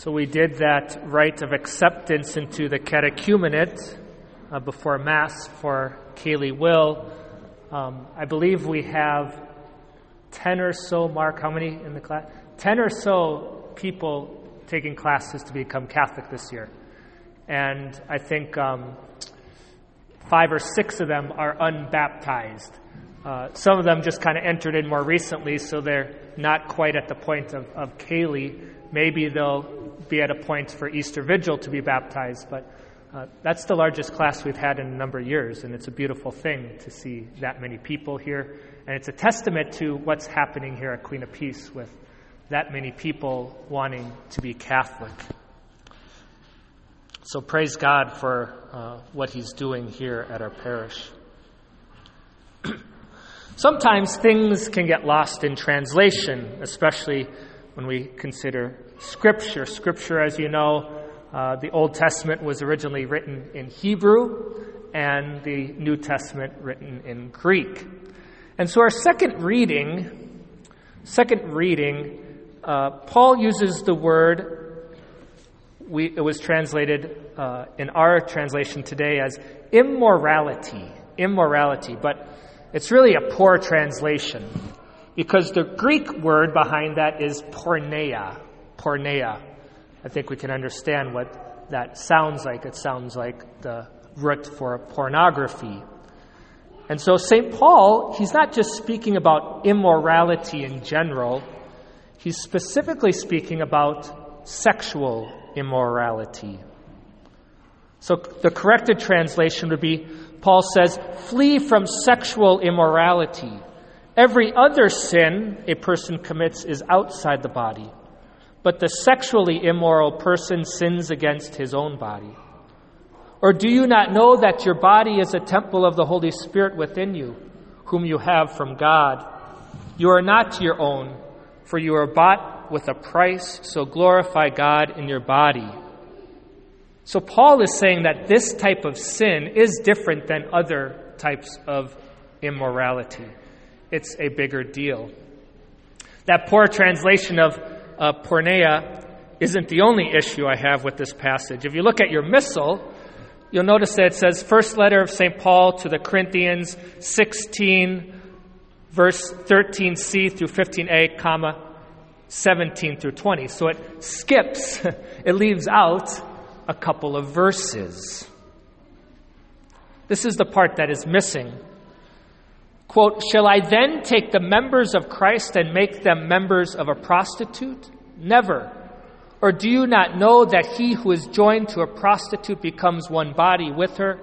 So we did that rite of acceptance into the catechumenate uh, before Mass for Kaylee Will. Um, I believe we have 10 or so, Mark, how many in the class? 10 or so people taking classes to become Catholic this year. And I think um, five or six of them are unbaptized. Uh, some of them just kind of entered in more recently, so they're not quite at the point of, of Kaylee. Maybe they'll be at a point for Easter Vigil to be baptized, but uh, that's the largest class we've had in a number of years, and it's a beautiful thing to see that many people here. And it's a testament to what's happening here at Queen of Peace with that many people wanting to be Catholic. So praise God for uh, what He's doing here at our parish. Sometimes things can get lost in translation, especially when we consider Scripture. Scripture, as you know, uh, the Old Testament was originally written in Hebrew and the New Testament written in Greek. And so our second reading, second reading, uh, Paul uses the word, we, it was translated uh, in our translation today as immorality, immorality, but it's really a poor translation because the Greek word behind that is porneia, porneia. I think we can understand what that sounds like. It sounds like the root for pornography. And so St. Paul, he's not just speaking about immorality in general, he's specifically speaking about sexual immorality. So the corrected translation would be Paul says, flee from sexual immorality. Every other sin a person commits is outside the body but the sexually immoral person sins against his own body? Or do you not know that your body is a temple of the Holy Spirit within you, whom you have from God? You are not your own, for you are bought with a price, so glorify God in your body. So, Paul is saying that this type of sin is different than other types of immorality. It's a bigger deal. That poor translation of uh, porneia isn't the only issue I have with this passage. If you look at your missal, you'll notice that it says first letter of St. Paul to the Corinthians 16, verse 13c through 15a, comma 17 through 20. So it skips, it leaves out a couple of verses. This is the part that is missing. Quote, Shall I then take the members of Christ and make them members of a prostitute? Never. Or do you not know that he who is joined to a prostitute becomes one body with her?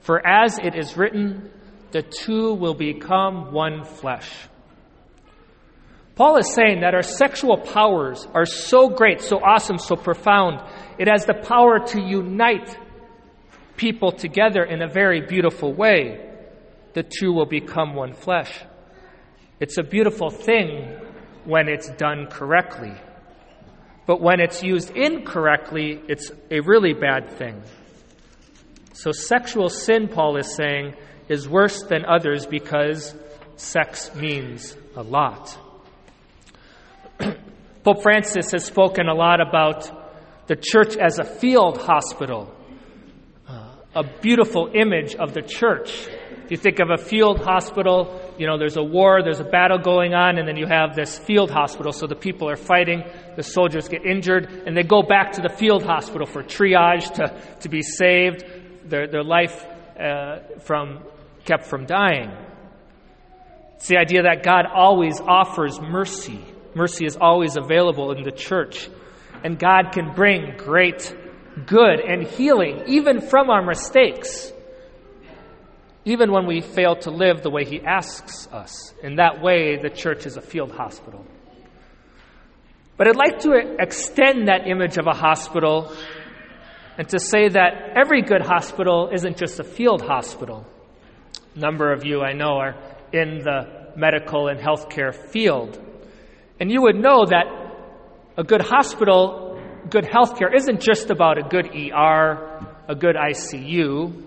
For as it is written, the two will become one flesh. Paul is saying that our sexual powers are so great, so awesome, so profound. It has the power to unite people together in a very beautiful way the two will become one flesh. It's a beautiful thing when it's done correctly. But when it's used incorrectly, it's a really bad thing. So, sexual sin, Paul is saying, is worse than others because sex means a lot. Pope Francis has spoken a lot about the church as a field hospital, uh, a beautiful image of the church if you think of a field hospital, you know, there's a war, there's a battle going on, and then you have this field hospital. So the people are fighting, the soldiers get injured, and they go back to the field hospital for triage to, to be saved, their, their life uh, from, kept from dying. It's the idea that God always offers mercy. Mercy is always available in the church. And God can bring great good and healing, even from our mistakes even when we fail to live the way He asks us. In that way, the church is a field hospital. But I'd like to extend that image of a hospital and to say that every good hospital isn't just a field hospital. A number of you I know are in the medical and healthcare field. And you would know that a good hospital, good healthcare isn't just about a good ER, a good ICU,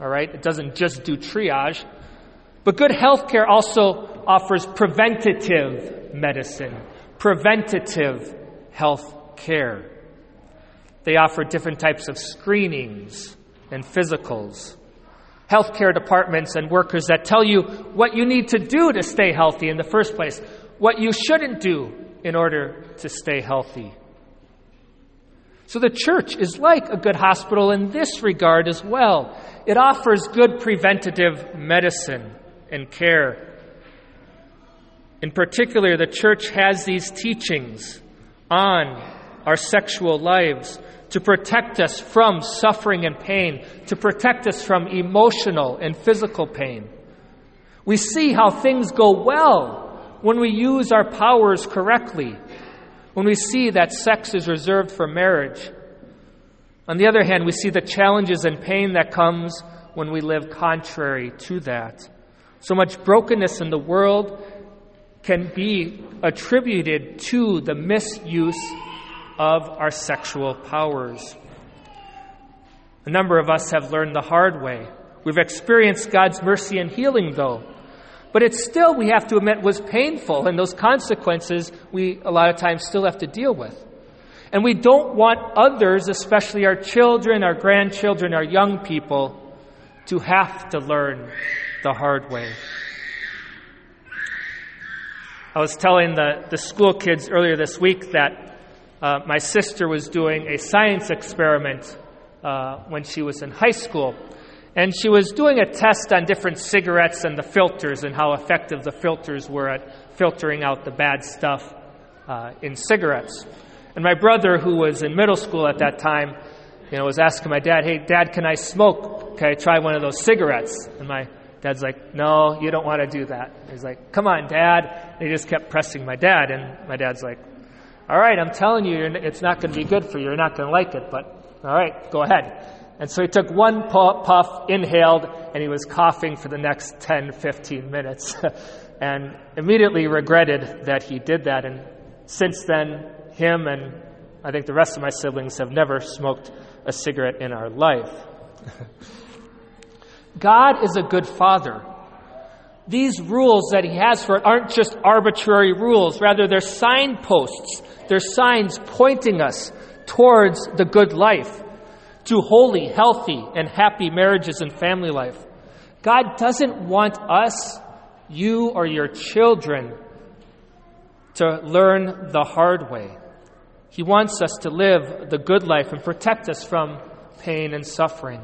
all right? It doesn't just do triage. But good healthcare also offers preventative medicine, preventative health care. They offer different types of screenings and physicals. Healthcare departments and workers that tell you what you need to do to stay healthy in the first place, what you shouldn't do in order to stay healthy. So the church is like a good hospital in this regard as well. It offers good preventative medicine and care. In particular, the church has these teachings on our sexual lives to protect us from suffering and pain, to protect us from emotional and physical pain. We see how things go well when we use our powers correctly, when we see that sex is reserved for marriage. On the other hand, we see the challenges and pain that comes when we live contrary to that. So much brokenness in the world can be attributed to the misuse of our sexual powers. A number of us have learned the hard way. We've experienced God's mercy and healing, though. But it still, we have to admit, was painful, and those consequences we a lot of times still have to deal with. And we don't want others, especially our children, our grandchildren, our young people, to have to learn the hard way. I was telling the, the school kids earlier this week that uh, my sister was doing a science experiment uh, when she was in high school. And she was doing a test on different cigarettes and the filters and how effective the filters were at filtering out the bad stuff uh, in cigarettes. And my brother, who was in middle school at that time, you know, was asking my dad, "Hey, Dad, can I smoke? Can I try one of those cigarettes?" And my Dad's like, no, you don't want to do that. He's like, come on, Dad. And he just kept pressing my dad. And my dad's like, all right, I'm telling you, it's not going to be good for you. You're not going to like it, but all right, go ahead. And so he took one puff, inhaled, and he was coughing for the next 10, 15 minutes. and immediately regretted that he did that. And since then, him and I think the rest of my siblings have never smoked a cigarette in our life. God is a good father. These rules that He has for it aren't just arbitrary rules, rather, they're signposts. They're signs pointing us towards the good life, to holy, healthy, and happy marriages and family life. God doesn't want us, you, or your children to learn the hard way. He wants us to live the good life and protect us from pain and suffering.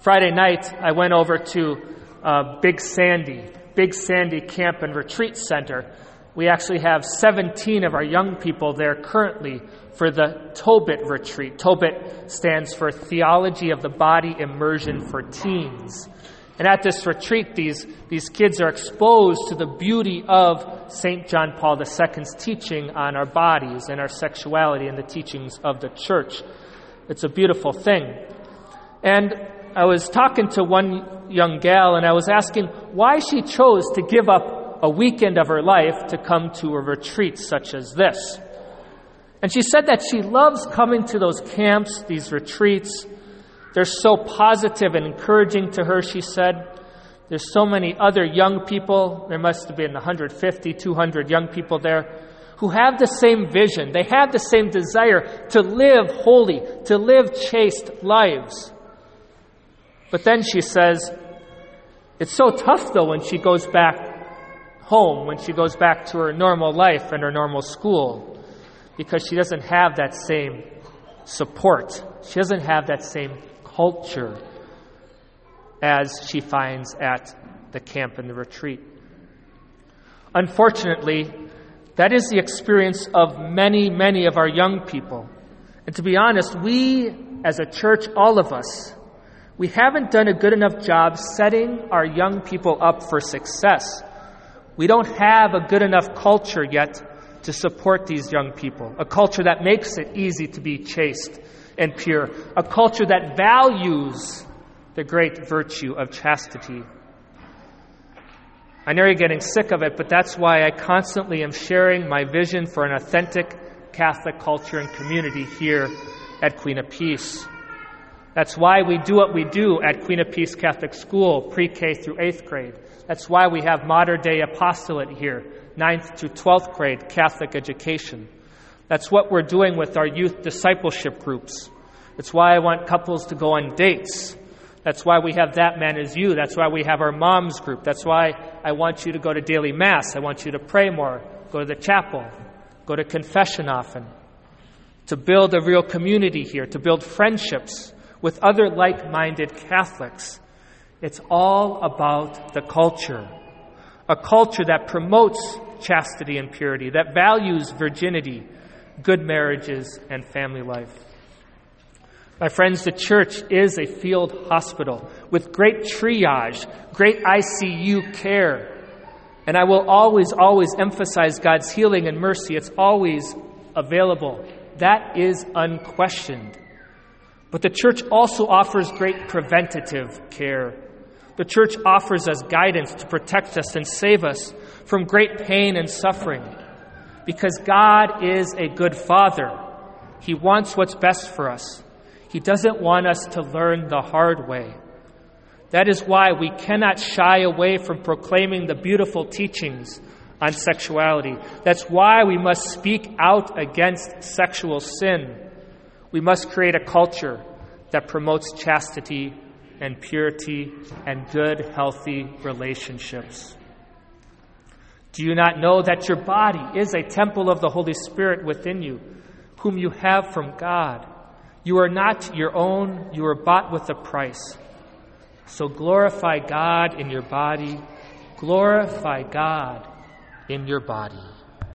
Friday night, I went over to uh, Big Sandy, Big Sandy Camp and Retreat Center. We actually have 17 of our young people there currently for the Tobit retreat. Tobit stands for Theology of the Body Immersion for Teens. And at this retreat, these, these kids are exposed to the beauty of St. John Paul II's teaching on our bodies and our sexuality and the teachings of the church. It's a beautiful thing. And I was talking to one young gal and I was asking why she chose to give up a weekend of her life to come to a retreat such as this. And she said that she loves coming to those camps, these retreats. They're so positive and encouraging to her, she said. There's so many other young people, there must have been 150, 200 young people there, who have the same vision. They have the same desire to live holy, to live chaste lives. But then she says, it's so tough though when she goes back home, when she goes back to her normal life and her normal school, because she doesn't have that same support. She doesn't have that same culture as she finds at the camp and the retreat. Unfortunately, that is the experience of many, many of our young people. And to be honest, we as a church, all of us, we haven't done a good enough job setting our young people up for success. We don't have a good enough culture yet to support these young people, a culture that makes it easy to be chaste and pure, a culture that values the great virtue of chastity. I know you're getting sick of it, but that's why I constantly am sharing my vision for an authentic Catholic culture and community here at Queen of Peace. That's why we do what we do at Queen of Peace Catholic School, pre K through 8th grade. That's why we have modern day apostolate here, ninth to 12th grade Catholic education. That's what we're doing with our youth discipleship groups. It's why I want couples to go on dates. That's why we have That Man Is You. That's why we have our moms group. That's why I want you to go to daily mass. I want you to pray more, go to the chapel, go to confession often. To build a real community here, to build friendships with other like minded Catholics. It's all about the culture. A culture that promotes chastity and purity, that values virginity, good marriages, and family life. My friends, the church is a field hospital with great triage, great ICU care. And I will always, always emphasize God's healing and mercy. It's always available. That is unquestioned. But the church also offers great preventative care. The church offers us guidance to protect us and save us from great pain and suffering. Because God is a good Father. He wants what's best for us. He doesn't want us to learn the hard way. That is why we cannot shy away from proclaiming the beautiful teachings on sexuality. That's why we must speak out against sexual sin. We must create a culture that promotes chastity and purity and good, healthy relationships. Do you not know that your body is a temple of the Holy Spirit within you, whom you have from God? You are not your own, you are bought with a price. So glorify God in your body, glorify God in your body.